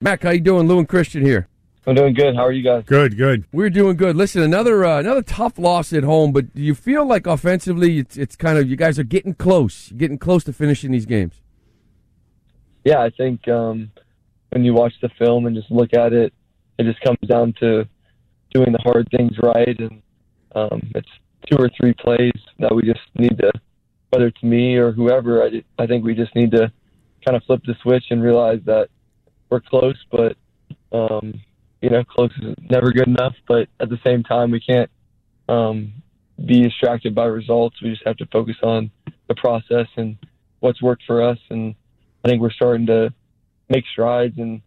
Mac, how you doing? Lou and Christian here. I'm doing good. How are you guys? Good, good. We're doing good. Listen, another uh, another tough loss at home, but do you feel like offensively it's it's kind of you guys are getting close, You're getting close to finishing these games? Yeah, I think um, when you watch the film and just look at it, it just comes down to doing the hard things right, and um, it's two or three plays that we just need to, whether it's me or whoever. I I think we just need to kind of flip the switch and realize that we're close, but um, you know, close is never good enough. But at the same time, we can't um, be distracted by results. We just have to focus on the process and what's worked for us. And I think we're starting to make strides. And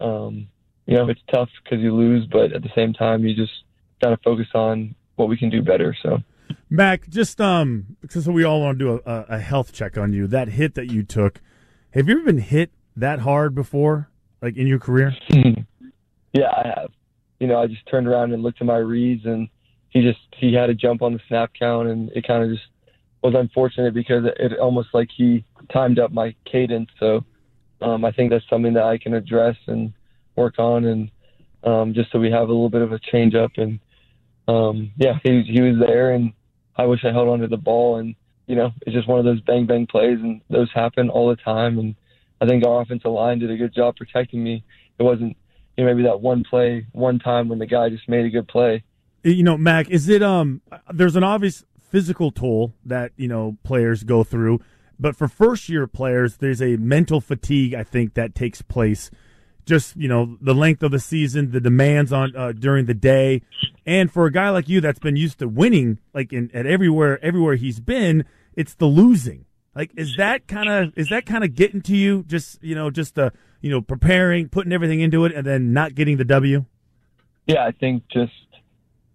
um, you know, it's tough because you lose, but at the same time, you just got to focus on what we can do better. So. Mac, just um, because we all want to do a, a health check on you. That hit that you took, have you ever been hit that hard before? Like in your career? yeah, I have. You know, I just turned around and looked at my reads, and he just he had a jump on the snap count, and it kind of just was unfortunate because it, it almost like he timed up my cadence. So um, I think that's something that I can address and work on, and um, just so we have a little bit of a change up. And um, yeah, he he was there, and I wish I held onto the ball, and you know, it's just one of those bang bang plays, and those happen all the time, and I think our offensive line did a good job protecting me. It wasn't you know, maybe that one play, one time when the guy just made a good play. You know, Mac, is it um? There's an obvious physical toll that you know players go through, but for first year players, there's a mental fatigue I think that takes place. Just you know, the length of the season, the demands on uh, during the day, and for a guy like you that's been used to winning, like in at everywhere everywhere he's been, it's the losing. Like, is that kind of is that kind of getting to you? Just you know, just uh, you know, preparing, putting everything into it, and then not getting the W. Yeah, I think just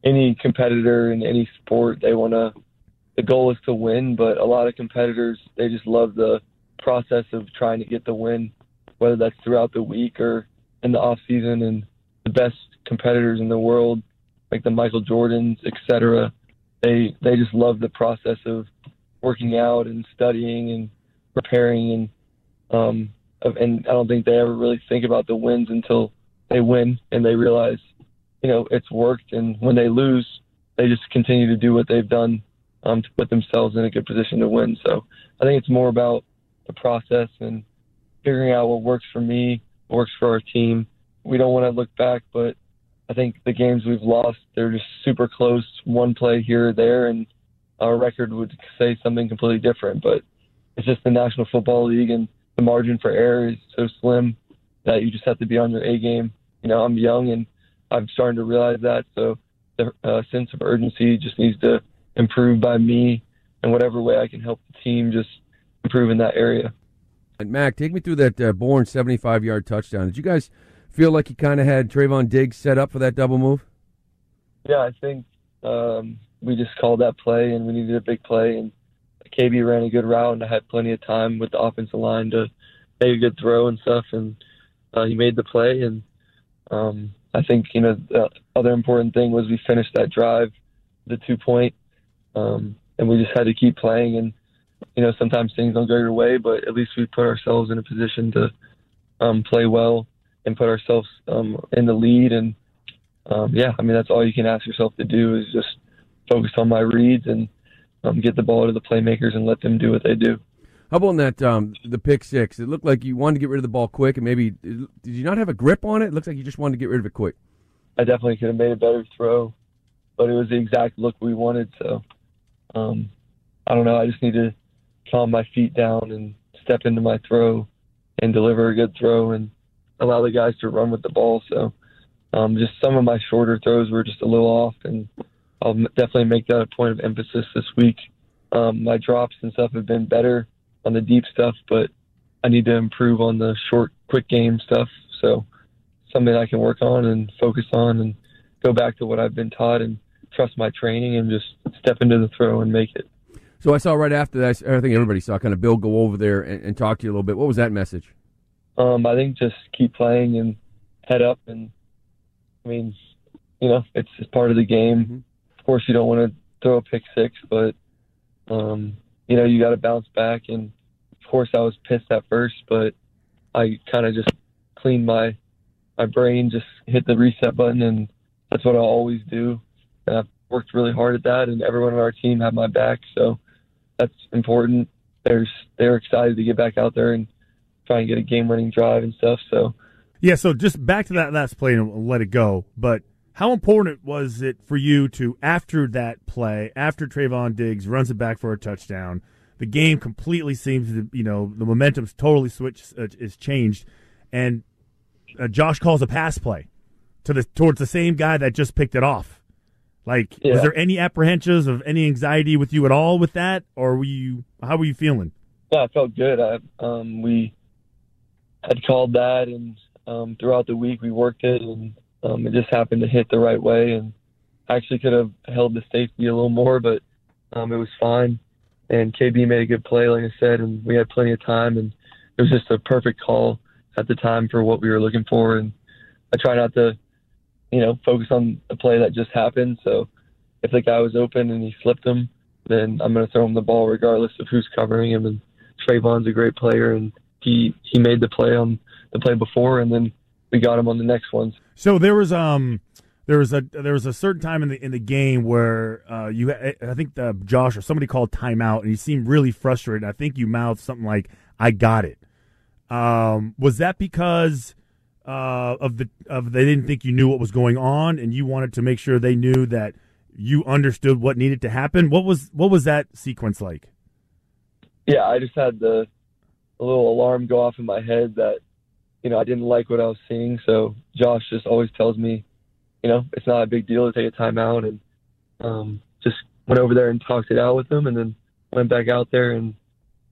any competitor in any sport, they want to. The goal is to win, but a lot of competitors they just love the process of trying to get the win, whether that's throughout the week or in the off season. And the best competitors in the world, like the Michael Jordans, etc., they they just love the process of working out and studying and preparing and um and I don't think they ever really think about the wins until they win and they realize, you know, it's worked and when they lose, they just continue to do what they've done um, to put themselves in a good position to win. So I think it's more about the process and figuring out what works for me, works for our team. We don't want to look back, but I think the games we've lost, they're just super close, one play here or there, and our record would say something completely different. But it's just the National Football League, and the margin for error is so slim that you just have to be on your A game. You know, I'm young, and I'm starting to realize that. So the uh, sense of urgency just needs to improve by me, and whatever way I can help the team just improve in that area. And Mac, take me through that uh, Bourne 75 yard touchdown. Did you guys feel like you kind of had Trevon Diggs set up for that double move? Yeah, I think um, we just called that play and we needed a big play and KB ran a good route and I had plenty of time with the offensive line to make a good throw and stuff and uh, he made the play and um, I think you know the other important thing was we finished that drive, the two point, um, and we just had to keep playing and you know sometimes things don't go your way but at least we put ourselves in a position to um, play well and put ourselves um, in the lead and um, yeah I mean that's all you can ask yourself to do is just focus on my reads and um, get the ball to the playmakers and let them do what they do. How about that um, the pick six? It looked like you wanted to get rid of the ball quick, and maybe did you not have a grip on it? It looks like you just wanted to get rid of it quick. I definitely could have made a better throw, but it was the exact look we wanted. So um, I don't know. I just need to calm my feet down and step into my throw and deliver a good throw and allow the guys to run with the ball. So um, just some of my shorter throws were just a little off, and I'll definitely make that a point of emphasis this week. Um, my drops and stuff have been better on the deep stuff, but I need to improve on the short, quick game stuff. So something I can work on and focus on and go back to what I've been taught and trust my training and just step into the throw and make it. So I saw right after that, I think everybody saw kind of Bill go over there and, and talk to you a little bit. What was that message? Um, I think just keep playing and head up. And I mean, you know, it's, it's part of the game. Mm-hmm course, you don't want to throw a pick six, but um, you know you got to bounce back. And of course, I was pissed at first, but I kind of just cleaned my my brain just hit the reset button, and that's what I always do. And I've worked really hard at that, and everyone on our team had my back, so that's important. They're they're excited to get back out there and try and get a game-winning drive and stuff. So yeah, so just back to that last play and let it go. But how important was it for you to, after that play, after Trevon Diggs runs it back for a touchdown, the game completely seems to, you know, the momentum's totally switched, uh, is changed, and uh, Josh calls a pass play to the towards the same guy that just picked it off. Like, yeah. was there any apprehensions of any anxiety with you at all with that, or were you? How were you feeling? Yeah, I felt good. I, um, we had called that, and um, throughout the week we worked it, and um, it just happened to hit the right way. And I actually could have held the safety a little more, but um, it was fine. And KB made a good play, like I said, and we had plenty of time, and it was just a perfect call at the time for what we were looking for. And I try not to, you know, focus on the play that just happened. So if the guy was open and he slipped him, then I'm going to throw him the ball regardless of who's covering him. And Trevon's a great player, and he he made the play on the play before, and then we got him on the next ones. So there was um there was a there was a certain time in the in the game where uh, you I think the, Josh or somebody called timeout and he seemed really frustrated. I think you mouthed something like "I got it." Um, was that because uh, of the of they didn't think you knew what was going on and you wanted to make sure they knew that you understood what needed to happen? What was what was that sequence like? Yeah, I just had the a little alarm go off in my head that you know I didn't like what I was seeing. So Josh just always tells me, you know, it's not a big deal to take a timeout, and um, just went over there and talked it out with him, and then went back out there and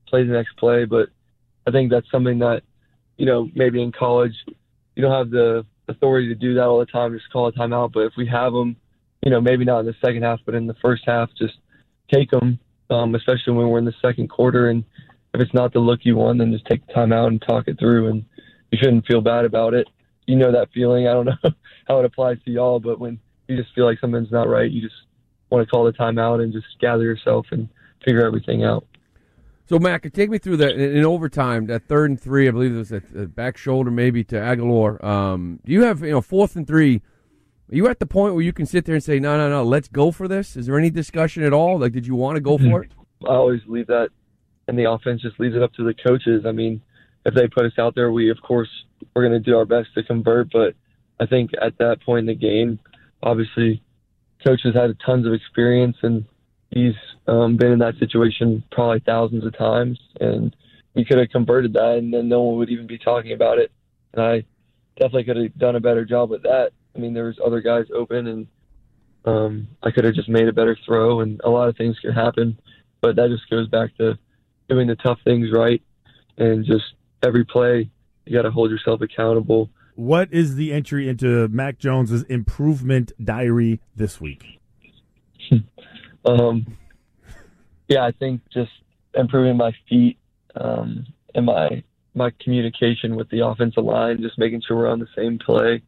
played the next play. But I think that's something that you know maybe in college you don't have the authority to do that all the time. Just call a timeout. But if we have them, you know, maybe not in the second half, but in the first half, just take them. Um, especially when we're in the second quarter and if it's not the look you want, then just take the time out and talk it through. And you shouldn't feel bad about it. You know that feeling. I don't know how it applies to y'all, but when you just feel like something's not right, you just want to call the timeout and just gather yourself and figure everything out. So, Mac, take me through that in overtime, that third and three. I believe it was a, back shoulder, maybe to Agholor. Um, do you have you know fourth and three? Are you at the point where you can sit there and say, "No, no, no, let's go for this"? Is there any discussion at all? Like, did you want to go for it? I always leave that and the offense just leaves it up to the coaches. I mean, if they put us out there, we of course we're going to do our best to convert. But I think at that point in the game, obviously, coach has had tons of experience and he's um, been in that situation probably thousands of times, and we could have converted that, and then no one would even be talking about it. And I definitely could have done a better job with that. I mean, there was other guys open, and um, I could have just made a better throw, and a lot of things could happen. But that just goes back to doing the tough things right, and just every play you got to hold yourself accountable. What is the entry into Mac Jones's improvement diary this week? um, yeah, I think just improving my feet um, and my my communication with the offensive line, just making sure we're on the same play,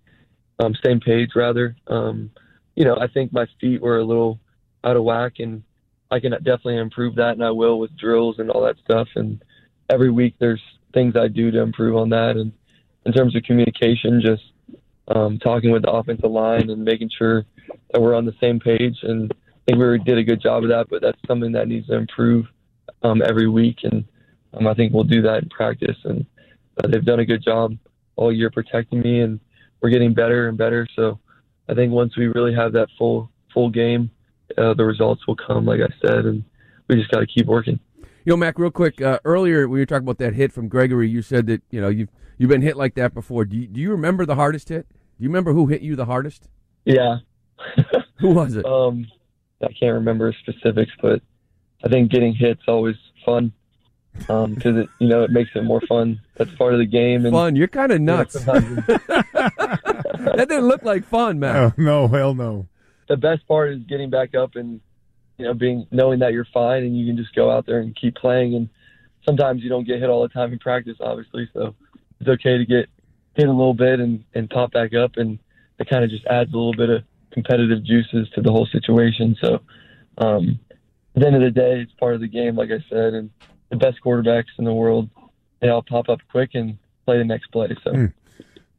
um, same page rather. Um, you know, I think my feet were a little out of whack, and I can definitely improve that, and I will with drills and all that stuff. And every week there's things I do to improve on that. And in terms of communication, just um, talking with the offensive line and making sure that we're on the same page. And I think we did a good job of that, but that's something that needs to improve um, every week. And um, I think we'll do that in practice. And uh, they've done a good job all year protecting me, and we're getting better and better. So I think once we really have that full full game, uh, the results will come, like I said, and we just got to keep working. You know, Mac, real quick. Uh, earlier, when you were talking about that hit from Gregory, you said that you know you've you've been hit like that before. Do you, do you remember the hardest hit? Do you remember who hit you the hardest? Yeah. who was it? Um, I can't remember specifics, but I think getting hits always fun because um, it you know it makes it more fun. That's part of the game. And, fun. You're kind of nuts. that didn't look like fun, Mac. Oh, no, hell no the best part is getting back up and you know being knowing that you're fine and you can just go out there and keep playing. And sometimes you don't get hit all the time in practice, obviously. So it's okay to get hit a little bit and and pop back up, and it kind of just adds a little bit of competitive juices to the whole situation. So um, at the end of the day, it's part of the game, like I said, and the best quarterbacks in the world they all pop up quick and play the next play. So. Mm.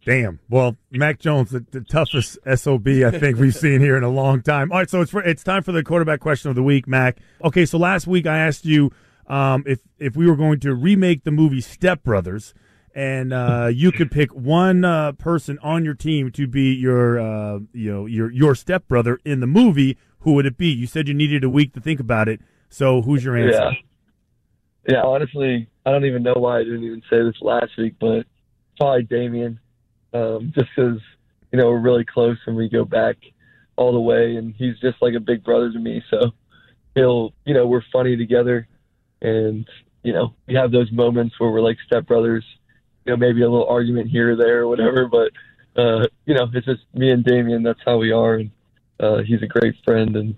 Damn. Well, Mac Jones, the, the, toughest SOB I think we've seen here in a long time. All right, so it's for, it's time for the quarterback question of the week, Mac. Okay, so last week I asked you um, if if we were going to remake the movie Step Brothers, and uh, you could pick one uh, person on your team to be your uh, you know your your stepbrother in the movie, who would it be? You said you needed a week to think about it. So who's your answer? Yeah. Yeah, honestly, I don't even know why I didn't even say this last week, but probably Damien um, just because you know we're really close and we go back all the way, and he's just like a big brother to me. So he'll, you know, we're funny together, and you know we have those moments where we're like stepbrothers. You know, maybe a little argument here or there or whatever, but uh, you know, it's just me and Damien. That's how we are, and uh, he's a great friend, and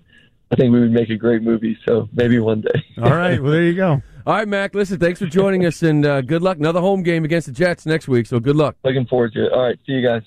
I think we would make a great movie. So maybe one day. All right. Well, there you go. All right, Mac. Listen, thanks for joining us, and uh, good luck. Another home game against the Jets next week. So good luck. Looking forward to it. All right. See you guys.